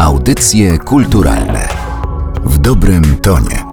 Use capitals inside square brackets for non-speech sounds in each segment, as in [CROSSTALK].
Audycje kulturalne w dobrym tonie.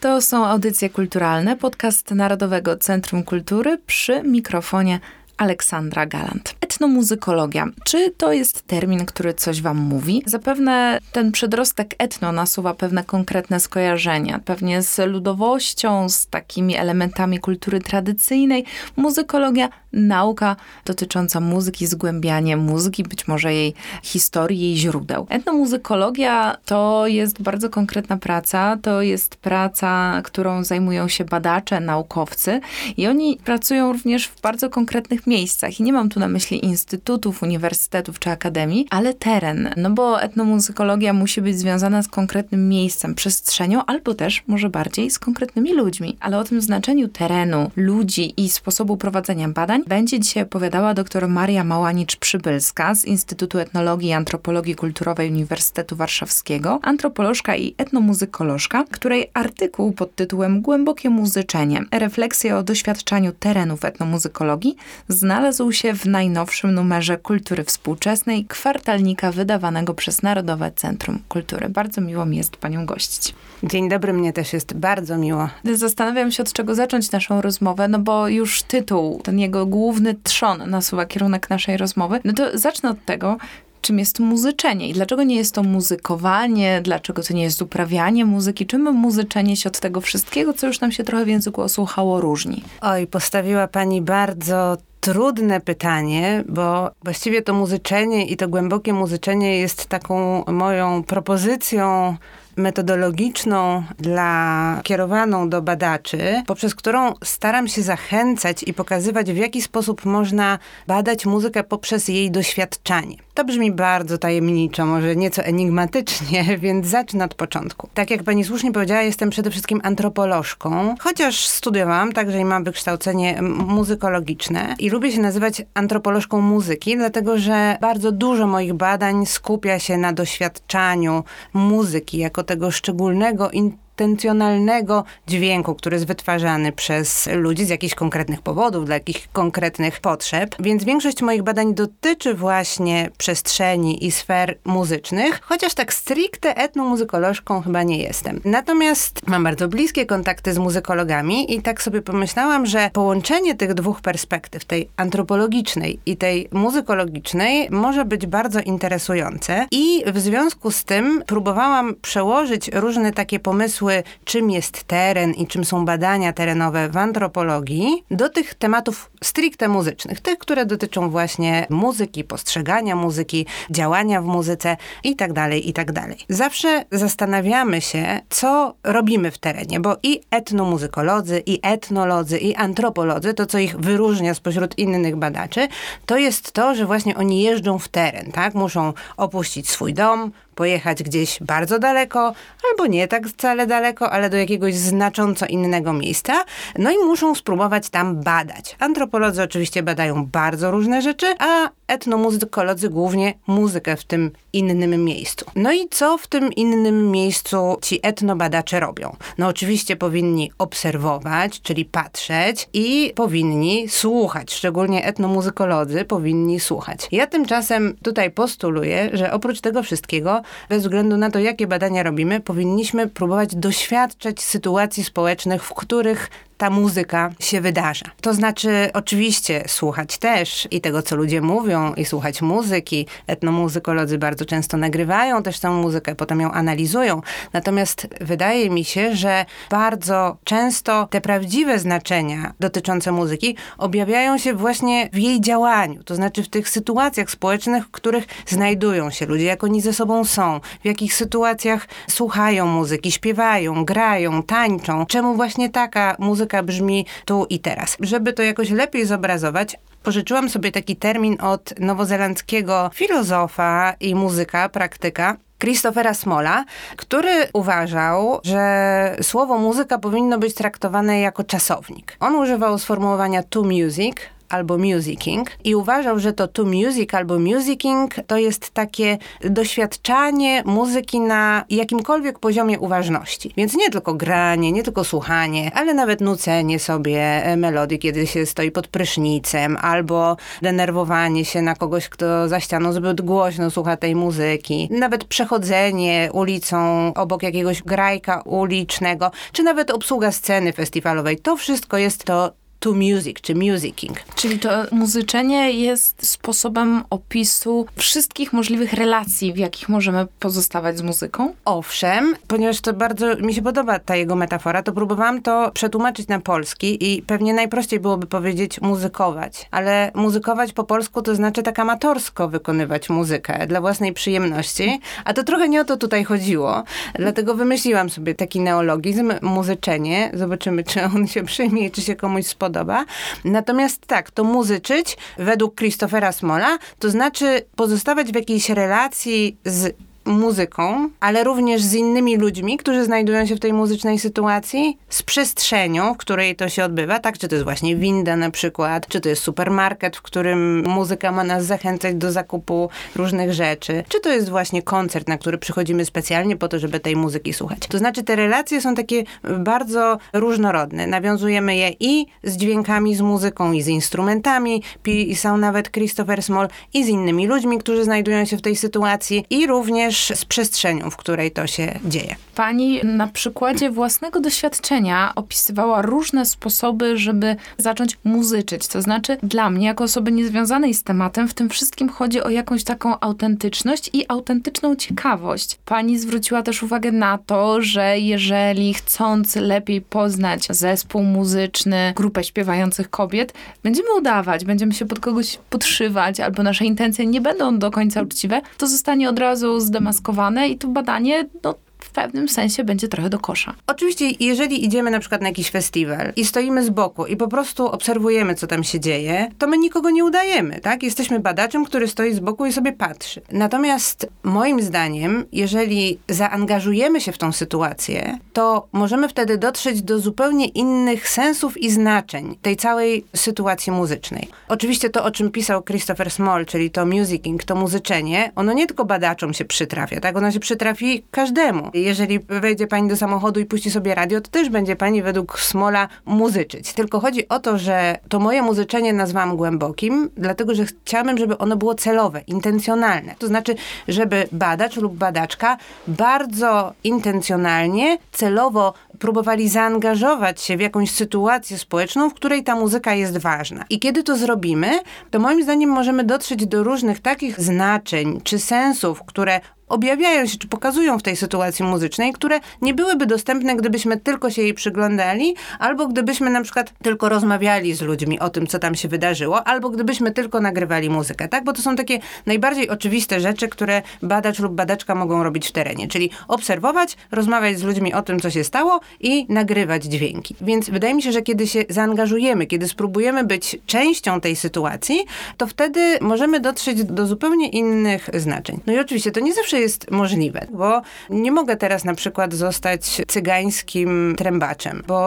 To są audycje kulturalne, podcast Narodowego Centrum Kultury przy mikrofonie Aleksandra Galant. Etnomuzykologia. Czy to jest termin, który coś wam mówi? Zapewne ten przedrostek etno nasuwa pewne konkretne skojarzenia. Pewnie z ludowością, z takimi elementami kultury tradycyjnej. Muzykologia, nauka dotycząca muzyki, zgłębianie muzyki, być może jej historii, jej źródeł. Etnomuzykologia to jest bardzo konkretna praca. To jest praca, którą zajmują się badacze, naukowcy i oni pracują również w bardzo konkretnych miejscach. I nie mam tu na myśli instytutów, uniwersytetów czy akademii, ale teren. No bo etnomuzykologia musi być związana z konkretnym miejscem, przestrzenią, albo też może bardziej z konkretnymi ludźmi. Ale o tym znaczeniu terenu, ludzi i sposobu prowadzenia badań będzie dzisiaj opowiadała dr Maria Małanicz-Przybylska z Instytutu Etnologii i Antropologii Kulturowej Uniwersytetu Warszawskiego, antropolożka i etnomuzykolożka, której artykuł pod tytułem Głębokie muzyczenie. Refleksje o doświadczaniu terenów etnomuzykologii znalazł się w najnowszym numerze Kultury Współczesnej, kwartalnika wydawanego przez Narodowe Centrum Kultury. Bardzo miło mi jest Panią gościć. Dzień dobry, mnie też jest bardzo miło. Zastanawiam się, od czego zacząć naszą rozmowę, no bo już tytuł, ten jego główny trzon nasuwa kierunek naszej rozmowy. No to zacznę od tego, czym jest muzyczenie i dlaczego nie jest to muzykowanie, dlaczego to nie jest uprawianie muzyki, czym muzyczenie się od tego wszystkiego, co już nam się trochę w języku osłuchało, różni? Oj, postawiła pani bardzo trudne pytanie, bo właściwie to muzyczenie i to głębokie muzyczenie jest taką moją propozycją metodologiczną dla kierowaną do badaczy, poprzez którą staram się zachęcać i pokazywać, w jaki sposób można badać muzykę poprzez jej doświadczanie. To brzmi bardzo tajemniczo, może nieco enigmatycznie, [LAUGHS] więc zacznę od początku. Tak jak pani słusznie powiedziała, jestem przede wszystkim antropolożką, chociaż studiowałam także i mam wykształcenie muzykologiczne i lubię się nazywać antropolożką muzyki, dlatego że bardzo dużo moich badań skupia się na doświadczaniu muzyki jako tego szczególnego, intencjonalnego dźwięku, który jest wytwarzany przez ludzi z jakichś konkretnych powodów, dla jakichś konkretnych potrzeb. Więc większość moich badań dotyczy właśnie przestrzeni i sfer muzycznych, chociaż tak stricte etnomuzykolożką chyba nie jestem. Natomiast mam bardzo bliskie kontakty z muzykologami i tak sobie pomyślałam, że połączenie tych dwóch perspektyw, tej antropologicznej i tej muzykologicznej, może być bardzo interesujące i w związku z tym próbowałam przełożyć różne takie pomysły czym jest teren i czym są badania terenowe w antropologii, do tych tematów stricte muzycznych, tych, które dotyczą właśnie muzyki, postrzegania muzyki, działania w muzyce itd., tak itd. Tak Zawsze zastanawiamy się, co robimy w terenie, bo i etnomuzykolodzy, i etnolodzy, i antropolodzy, to co ich wyróżnia spośród innych badaczy, to jest to, że właśnie oni jeżdżą w teren, tak? Muszą opuścić swój dom, pojechać gdzieś bardzo daleko, albo nie tak wcale daleko, ale do jakiegoś znacząco innego miejsca. No i muszą spróbować tam badać. Antropolodzy oczywiście badają bardzo różne rzeczy, a etnomuzykolodzy głównie muzykę w tym innym miejscu. No i co w tym innym miejscu ci etnobadacze robią? No oczywiście powinni obserwować, czyli patrzeć i powinni słuchać, szczególnie etnomuzykolodzy powinni słuchać. Ja tymczasem tutaj postuluję, że oprócz tego wszystkiego, bez względu na to, jakie badania robimy, powinniśmy próbować doświadczać sytuacji społecznych, w których ta muzyka się wydarza. To znaczy, oczywiście, słuchać też i tego, co ludzie mówią, i słuchać muzyki. Etnomuzykolodzy bardzo często nagrywają też tę muzykę, potem ją analizują. Natomiast wydaje mi się, że bardzo często te prawdziwe znaczenia dotyczące muzyki objawiają się właśnie w jej działaniu, to znaczy w tych sytuacjach społecznych, w których znajdują się ludzie, jak oni ze sobą są, w jakich sytuacjach słuchają muzyki, śpiewają, grają, tańczą, czemu właśnie taka muzyka brzmi tu i teraz. Żeby to jakoś lepiej zobrazować, pożyczyłam sobie taki termin od nowozelandzkiego filozofa i muzyka, praktyka, Christophera Smola, który uważał, że słowo muzyka powinno być traktowane jako czasownik. On używał sformułowania to music, albo musicking i uważał, że to to music albo musicking to jest takie doświadczanie muzyki na jakimkolwiek poziomie uważności. Więc nie tylko granie, nie tylko słuchanie, ale nawet nucenie sobie e, melodii, kiedy się stoi pod prysznicem, albo denerwowanie się na kogoś, kto za ścianą zbyt głośno słucha tej muzyki. Nawet przechodzenie ulicą obok jakiegoś grajka ulicznego, czy nawet obsługa sceny festiwalowej. To wszystko jest to to music, czy musicking. Czyli to muzyczenie jest sposobem opisu wszystkich możliwych relacji, w jakich możemy pozostawać z muzyką? Owszem, ponieważ to bardzo mi się podoba ta jego metafora, to próbowałam to przetłumaczyć na polski i pewnie najprościej byłoby powiedzieć muzykować. Ale muzykować po polsku to znaczy tak amatorsko wykonywać muzykę dla własnej przyjemności, a to trochę nie o to tutaj chodziło. Dlatego wymyśliłam sobie taki neologizm, muzyczenie. Zobaczymy, czy on się przyjmie, czy się komuś spodoba podoba. Natomiast tak, to muzyczyć według Christophera Smola, to znaczy pozostawać w jakiejś relacji z muzyką, ale również z innymi ludźmi, którzy znajdują się w tej muzycznej sytuacji, z przestrzenią, w której to się odbywa, tak? Czy to jest właśnie winda na przykład, czy to jest supermarket, w którym muzyka ma nas zachęcać do zakupu różnych rzeczy, czy to jest właśnie koncert, na który przychodzimy specjalnie po to, żeby tej muzyki słuchać. To znaczy te relacje są takie bardzo różnorodne. Nawiązujemy je i z dźwiękami, z muzyką, i z instrumentami. Pisał nawet Christopher Small i z innymi ludźmi, którzy znajdują się w tej sytuacji i również również z przestrzenią, w której to się dzieje. Pani na przykładzie własnego doświadczenia opisywała różne sposoby, żeby zacząć muzyczyć. To znaczy, dla mnie, jako osoby niezwiązanej z tematem, w tym wszystkim chodzi o jakąś taką autentyczność i autentyczną ciekawość. Pani zwróciła też uwagę na to, że jeżeli chcąc lepiej poznać zespół muzyczny, grupę śpiewających kobiet, będziemy udawać, będziemy się pod kogoś podszywać, albo nasze intencje nie będą do końca uczciwe, to zostanie od razu zdemaskowane zdemaskowane i to badanie no, w pewnym sensie będzie trochę do kosza. Oczywiście, jeżeli idziemy na przykład na jakiś festiwal i stoimy z boku i po prostu obserwujemy, co tam się dzieje, to my nikogo nie udajemy, tak? Jesteśmy badaczem, który stoi z boku i sobie patrzy. Natomiast moim zdaniem, jeżeli zaangażujemy się w tą sytuację, to możemy wtedy dotrzeć do zupełnie innych sensów i znaczeń tej całej sytuacji muzycznej. Oczywiście to, o czym pisał Christopher Small, czyli to musicking, to muzyczenie, ono nie tylko badaczom się przytrafia, tak? Ono się przytrafi każdemu jeżeli wejdzie pani do samochodu i puści sobie radio, to też będzie pani według Smola muzyczyć. Tylko chodzi o to, że to moje muzyczenie nazwałam głębokim, dlatego że chciałabym, żeby ono było celowe, intencjonalne. To znaczy, żeby badacz lub badaczka bardzo intencjonalnie, celowo próbowali zaangażować się w jakąś sytuację społeczną, w której ta muzyka jest ważna. I kiedy to zrobimy, to moim zdaniem możemy dotrzeć do różnych takich znaczeń czy sensów, które objawiają się, czy pokazują w tej sytuacji muzycznej, które nie byłyby dostępne, gdybyśmy tylko się jej przyglądali, albo gdybyśmy na przykład tylko rozmawiali z ludźmi o tym, co tam się wydarzyło, albo gdybyśmy tylko nagrywali muzykę, tak? Bo to są takie najbardziej oczywiste rzeczy, które badacz lub badaczka mogą robić w terenie, czyli obserwować, rozmawiać z ludźmi o tym, co się stało i nagrywać dźwięki. Więc wydaje mi się, że kiedy się zaangażujemy, kiedy spróbujemy być częścią tej sytuacji, to wtedy możemy dotrzeć do zupełnie innych znaczeń. No i oczywiście to nie zawsze jest możliwe, bo nie mogę teraz na przykład zostać cygańskim trębaczem, bo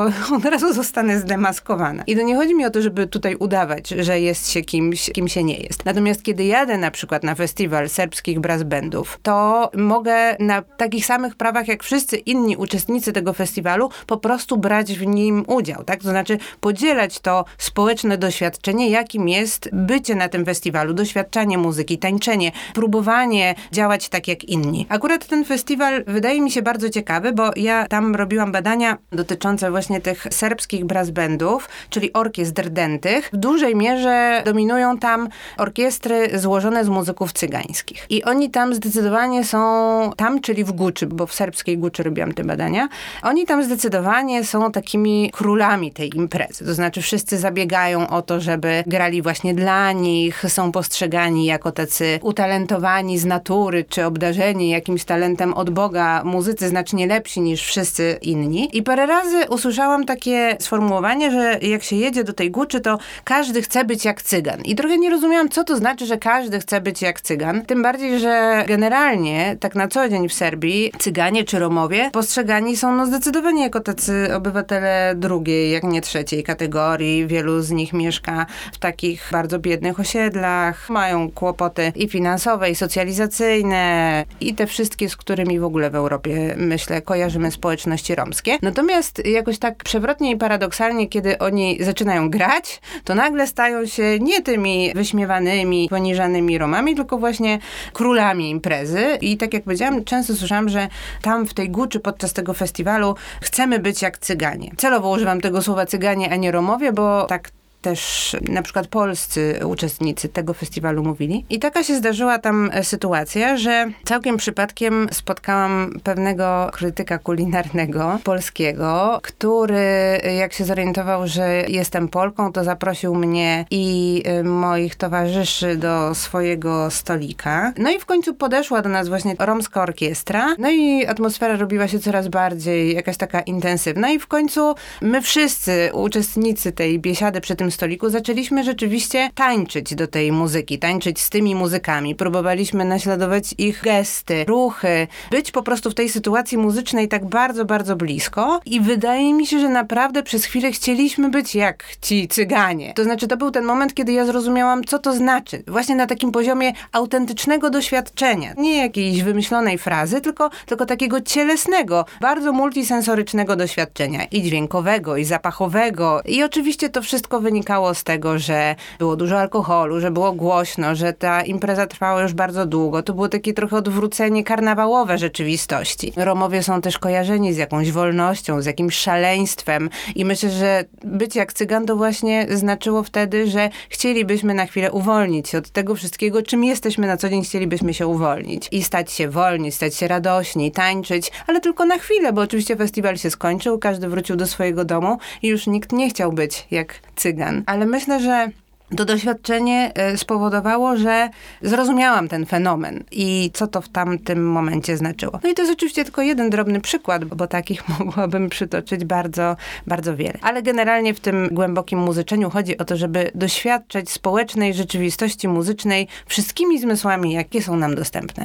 [LAUGHS] od razu zostanę zdemaskowana. I to nie chodzi mi o to, żeby tutaj udawać, że jest się kimś, kim się nie jest. Natomiast kiedy jadę na przykład na festiwal serbskich brass bandów, to mogę na takich samych prawach jak wszyscy inni uczestnicy tego festiwalu po prostu brać w nim udział, tak? To znaczy podzielać to społeczne doświadczenie, jakim jest bycie na tym festiwalu, doświadczanie muzyki, tańczenie, próbowanie działać tak jak inni. Akurat ten festiwal wydaje mi się bardzo ciekawy, bo ja tam robiłam badania dotyczące właśnie tych serbskich brass bandów, czyli orkiestr dętych. W dużej mierze dominują tam orkiestry złożone z muzyków cygańskich. I oni tam zdecydowanie są, tam czyli w Guczy, bo w serbskiej Guczy robiłam te badania, oni tam zdecydowanie są takimi królami tej imprezy. To znaczy wszyscy zabiegają o to, żeby grali właśnie dla nich, są postrzegani jako tacy utalentowani z natury, czy obdarzeni jakimś talentem od Boga muzycy znacznie lepsi niż wszyscy inni. I parę razy usłyszałam takie sformułowanie, że jak się jedzie do tej Guczy, to każdy chce być jak cygan. I trochę nie rozumiałam, co to znaczy, że każdy chce być jak cygan. Tym bardziej, że generalnie, tak na co dzień w Serbii, cyganie czy Romowie postrzegani są no zdecydowanie jako tacy obywatele drugiej, jak nie trzeciej kategorii. Wielu z nich mieszka w takich bardzo biednych osiedlach, mają kłopoty i finansowe, i socjalizacyjne, i te wszystkie, z którymi w ogóle w Europie, myślę, kojarzymy społeczności romskie. Natomiast jakoś tak przewrotnie i paradoksalnie, kiedy oni zaczynają grać, to nagle stają się nie tymi wyśmiewanymi, poniżanymi Romami, tylko właśnie królami imprezy. I tak jak powiedziałam, często słyszałam, że tam w tej Guczy podczas tego festiwalu chcemy być jak cyganie. Celowo używam tego słowa cyganie, a nie Romowie, bo tak też na przykład polscy uczestnicy tego festiwalu mówili. I taka się zdarzyła tam sytuacja, że całkiem przypadkiem spotkałam pewnego krytyka kulinarnego polskiego, który jak się zorientował, że jestem Polką, to zaprosił mnie i y, moich towarzyszy do swojego stolika. No i w końcu podeszła do nas właśnie romska orkiestra. No i atmosfera robiła się coraz bardziej jakaś taka intensywna i w końcu my wszyscy uczestnicy tej biesiady przy tym stoliku zaczęliśmy rzeczywiście tańczyć do tej muzyki, tańczyć z tymi muzykami. Próbowaliśmy naśladować ich gesty, ruchy, być po prostu w tej sytuacji muzycznej tak bardzo, bardzo blisko. I wydaje mi się, że naprawdę przez chwilę chcieliśmy być jak ci cyganie. To znaczy, to był ten moment, kiedy ja zrozumiałam, co to znaczy. Właśnie na takim poziomie autentycznego doświadczenia. Nie jakiejś wymyślonej frazy, tylko, tylko takiego cielesnego, bardzo multisensorycznego doświadczenia. I dźwiękowego, i zapachowego. I oczywiście to wszystko wynika wynikało z tego, że było dużo alkoholu, że było głośno, że ta impreza trwała już bardzo długo. To było takie trochę odwrócenie karnawałowe rzeczywistości. Romowie są też kojarzeni z jakąś wolnością, z jakimś szaleństwem i myślę, że być jak cygan to właśnie znaczyło wtedy, że chcielibyśmy na chwilę uwolnić się od tego wszystkiego, czym jesteśmy na co dzień, chcielibyśmy się uwolnić i stać się wolni, stać się radośni, tańczyć, ale tylko na chwilę, bo oczywiście festiwal się skończył, każdy wrócił do swojego domu i już nikt nie chciał być jak cygan ale myślę, że to doświadczenie e, spowodowało, że zrozumiałam ten fenomen i co to w tamtym momencie znaczyło. No i to jest oczywiście tylko jeden drobny przykład, bo takich [LAUGHS] mogłabym przytoczyć bardzo, bardzo wiele. Ale generalnie w tym głębokim muzyczeniu chodzi o to, żeby doświadczać społecznej rzeczywistości muzycznej wszystkimi zmysłami, jakie są nam dostępne.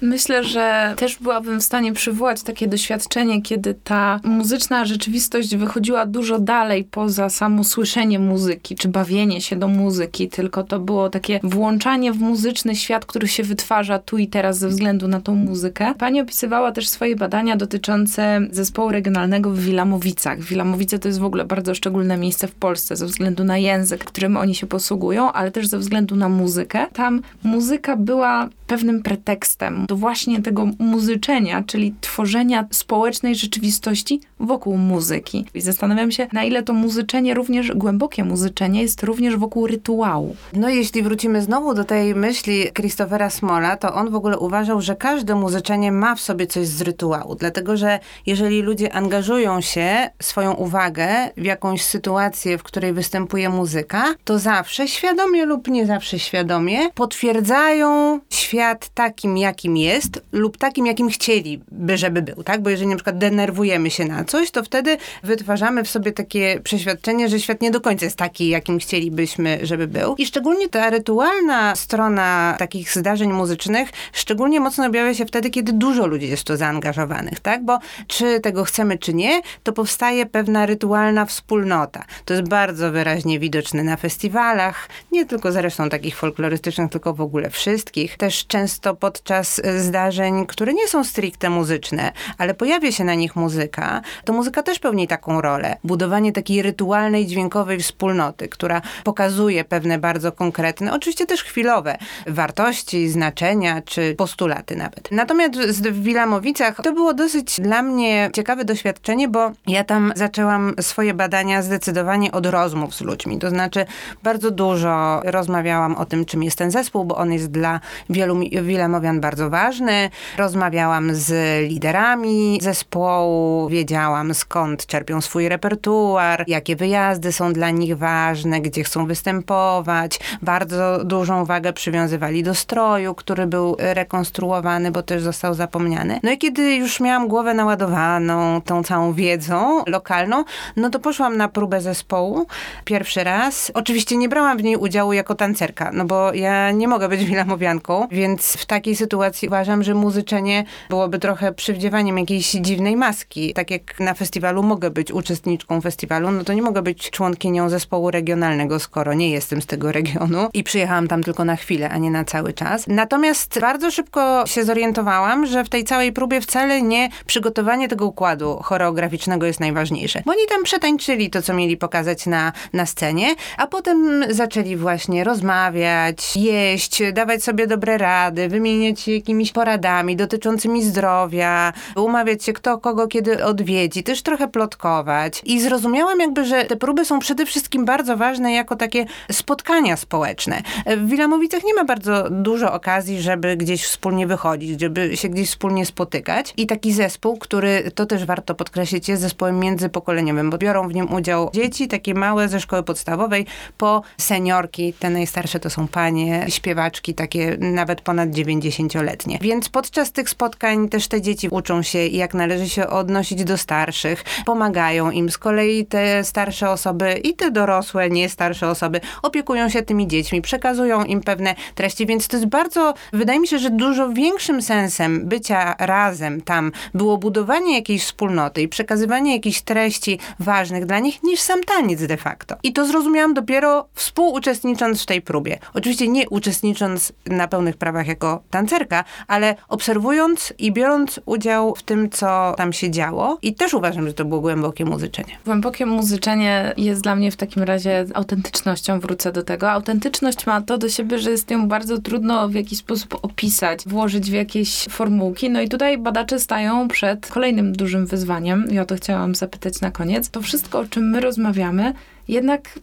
Myślę, że też byłabym w stanie przywołać takie doświadczenie, kiedy ta muzyczna rzeczywistość wychodziła dużo dalej poza samo słyszenie muzyki, czy bawienie się do muzyki, tylko to było takie włączanie w muzyczny świat, który się wytwarza tu i teraz ze względu na tą muzykę. Pani opisywała też swoje badania dotyczące zespołu regionalnego w Wilamowicach. Wilamowice to jest w ogóle bardzo szczególne miejsce w Polsce ze względu na język, którym oni się posługują, ale też ze względu na muzykę. Tam muzyka była pewnym pretekstem do właśnie tego muzyczenia, czyli tworzenia społecznej rzeczywistości wokół muzyki. I zastanawiam się, na ile to muzyczenie, również głębokie muzyczenie, jest również wokół rytuału. No jeśli wrócimy znowu do tej myśli Christophera Smola, to on w ogóle uważał, że każde muzyczenie ma w sobie coś z rytuału, dlatego że jeżeli ludzie angażują się, swoją uwagę w jakąś sytuację, w której występuje muzyka, to zawsze, świadomie lub nie zawsze świadomie, potwierdzają świat takim, jakim jest lub takim, jakim chcieliby, żeby był, tak? Bo jeżeli na przykład denerwujemy się na coś, to wtedy wytwarzamy w sobie takie przeświadczenie, że świat nie do końca jest taki, jakim chcielibyśmy, żeby był. I szczególnie ta rytualna strona takich zdarzeń muzycznych szczególnie mocno objawia się wtedy, kiedy dużo ludzi jest w to zaangażowanych, tak? Bo czy tego chcemy, czy nie, to powstaje pewna rytualna wspólnota. To jest bardzo wyraźnie widoczne na festiwalach, nie tylko zresztą takich folklorystycznych, tylko w ogóle wszystkich. Też często podczas zdarzeń, które nie są stricte muzyczne, ale pojawia się na nich muzyka, to muzyka też pełni taką rolę. Budowanie takiej rytualnej, dźwiękowej wspólnoty, która pokazuje pewne bardzo konkretne, oczywiście też chwilowe, wartości, znaczenia czy postulaty nawet. Natomiast w Wilamowicach to było dosyć dla mnie ciekawe doświadczenie, bo ja tam zaczęłam swoje badania zdecydowanie od rozmów z ludźmi. To znaczy bardzo dużo rozmawiałam o tym, czym jest ten zespół, bo on jest dla wielu Wilamowian bardzo ważny. Rozmawiałam z liderami zespołu, wiedziałam skąd czerpią swój repertuar, jakie wyjazdy są dla nich ważne, gdzie chcą występować. Bardzo dużą wagę przywiązywali do stroju, który był rekonstruowany, bo też został zapomniany. No i kiedy już miałam głowę naładowaną tą całą wiedzą lokalną, no to poszłam na próbę zespołu pierwszy raz. Oczywiście nie brałam w niej udziału jako tancerka, no bo ja nie mogę być [LAUGHS] wilamowianką, więc w takiej sytuacji uważam, że muzyczenie byłoby trochę przywdziewaniem jakiejś dziwnej maski. Tak jak na festiwalu mogę być uczestniczką festiwalu, no to nie mogę być członkinią zespołu regionalnego, skoro nie jestem z tego regionu i przyjechałam tam tylko na chwilę, a nie na cały czas. Natomiast bardzo szybko się zorientowałam, że w tej całej próbie wcale nie przygotowanie tego układu choreograficznego jest najważniejsze. Bo oni tam przetańczyli to, co mieli pokazać na, na scenie, a potem zaczęli właśnie rozmawiać, jeść, dawać sobie dobre rady, wymieniać się jakimiś poradami dotyczącymi zdrowia, umawiać się kto kogo kiedy odwiedzi, też trochę plotkować. I zrozumiałam jakby, że te próby są przede wszystkim bardzo ważne jako takie spotkania społeczne. W Wilamowicach nie ma bardzo dużo okazji, żeby gdzieś wspólnie wychodzić, żeby się gdzieś wspólnie spotykać. I taki zespół, który, to też warto podkreślić, jest zespołem międzypokoleniowym, bo biorą w nim udział dzieci, takie małe ze szkoły podstawowej, po seniorki, te najstarsze to są panie, śpiewaczki, takie nawet ponad 90-letnie. Więc podczas tych spotkań też te dzieci uczą się, jak należy się odnosić do starszych, pomagają im. Z kolei te starsze osoby i te dorosłe, nie starsze osoby opiekują się tymi dziećmi, przekazują im pewne treści, więc to jest bardzo, wydaje mi się, że dużo większym sensem bycia razem tam było budowanie jakiejś wspólnoty i przekazywanie jakichś treści ważnych dla nich niż sam taniec de facto. I to zrozumiałam dopiero współuczestnicząc w tej próbie. Oczywiście nie uczestnicząc na pełnych prawach jako tancerka, ale obserwując i biorąc udział w tym, co tam się działo. I też uważam, że to było głębokie muzyczenie. Głębokie muzyczenie jest dla mnie w takim razie autentycznością, wrócę do tego. Autentyczność ma to do siebie, że jest ją bardzo trudno w jakiś sposób opisać, włożyć w jakieś formułki. No i tutaj badacze stają przed kolejnym dużym wyzwaniem i o to chciałam zapytać na koniec. To wszystko, o czym my rozmawiamy, jednak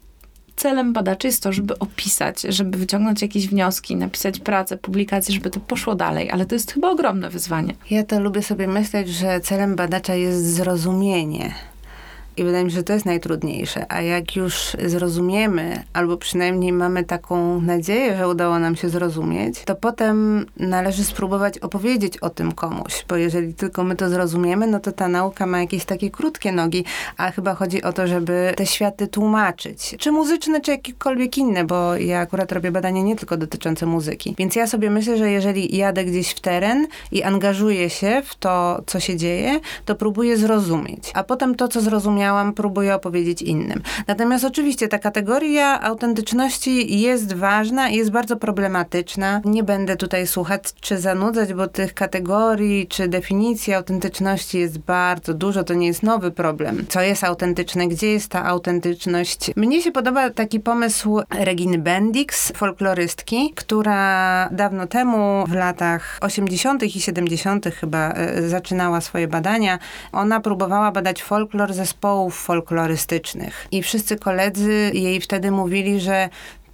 celem badaczy jest to, żeby opisać, żeby wyciągnąć jakieś wnioski, napisać pracę, publikację, żeby to poszło dalej, ale to jest chyba ogromne wyzwanie. Ja to lubię sobie myśleć, że celem badacza jest zrozumienie. I wydaje mi się, że to jest najtrudniejsze. A jak już zrozumiemy, albo przynajmniej mamy taką nadzieję, że udało nam się zrozumieć, to potem należy spróbować opowiedzieć o tym komuś. Bo jeżeli tylko my to zrozumiemy, no to ta nauka ma jakieś takie krótkie nogi, a chyba chodzi o to, żeby te światy tłumaczyć. Czy muzyczne, czy jakiekolwiek inne, bo ja akurat robię badania nie tylko dotyczące muzyki. Więc ja sobie myślę, że jeżeli jadę gdzieś w teren i angażuję się w to, co się dzieje, to próbuję zrozumieć. A potem to, co zrozumiałam, próbuję opowiedzieć innym. Natomiast oczywiście ta kategoria autentyczności jest ważna i jest bardzo problematyczna. Nie będę tutaj słuchać czy zanudzać, bo tych kategorii czy definicji autentyczności jest bardzo dużo. To nie jest nowy problem. Co jest autentyczne? Gdzie jest ta autentyczność? Mnie się podoba taki pomysł Reginy Bendix, folklorystki, która dawno temu, w latach 80. i 70. chyba, e, zaczynała swoje badania. Ona próbowała badać folklor zespołu zespołów folklorystycznych. I wszyscy koledzy jej wtedy mówili, że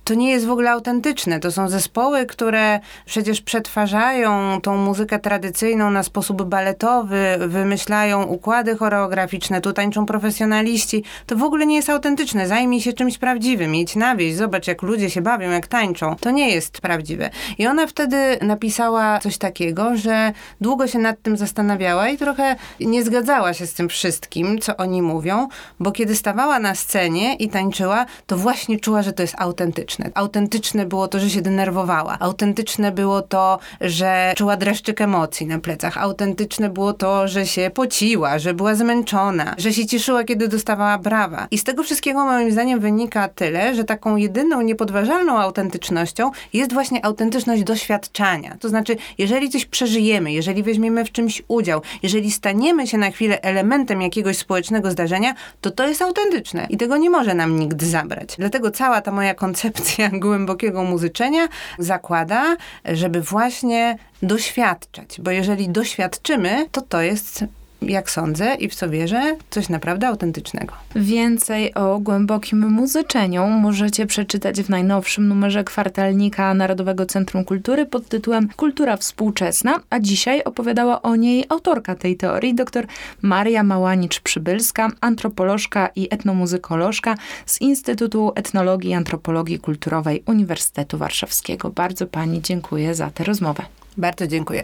to nie jest w ogóle autentyczne. To są zespoły, które przecież przetwarzają tą muzykę tradycyjną na sposób baletowy, wymyślają układy choreograficzne, tu tańczą profesjonaliści. To w ogóle nie jest autentyczne. Zajmij się czymś prawdziwym, idź na wieś, zobacz jak ludzie się bawią, jak tańczą. To nie jest prawdziwe. I ona wtedy napisała coś takiego, że długo się nad tym zastanawiała i trochę nie zgadzała się z tym wszystkim, co oni mówią, bo kiedy stawała na scenie i tańczyła, to właśnie czuła, że to jest autentyczne autentyczne. Autentyczne było to, że się denerwowała. Autentyczne było to, że czuła dreszczyk emocji na plecach. Autentyczne było to, że się pociła, że była zmęczona, że się cieszyła, kiedy dostawała brawa. I z tego wszystkiego moim zdaniem wynika tyle, że taką jedyną niepodważalną autentycznością jest właśnie autentyczność doświadczania. To znaczy, jeżeli coś przeżyjemy, jeżeli weźmiemy w czymś udział, jeżeli staniemy się na chwilę elementem jakiegoś społecznego zdarzenia, to to jest autentyczne i tego nie może nam nikt zabrać. Dlatego cała ta moja koncepcja [LAUGHS] głębokiego muzyczenia zakłada, żeby właśnie doświadczać, bo jeżeli doświadczymy, to to jest jak sądzę i w co wierzę, coś naprawdę autentycznego. Więcej o głębokim muzyczeniu możecie przeczytać w najnowszym numerze kwartalnika Narodowego Centrum Kultury pod tytułem Kultura współczesna, a dzisiaj opowiadała o niej autorka tej teorii, dr Maria Małanicz-Przybylska, antropolożka i etnomuzykolożka z Instytutu Etnologii i Antropologii Kulturowej Uniwersytetu Warszawskiego. Bardzo Pani dziękuję za tę rozmowę. Bardzo dziękuję.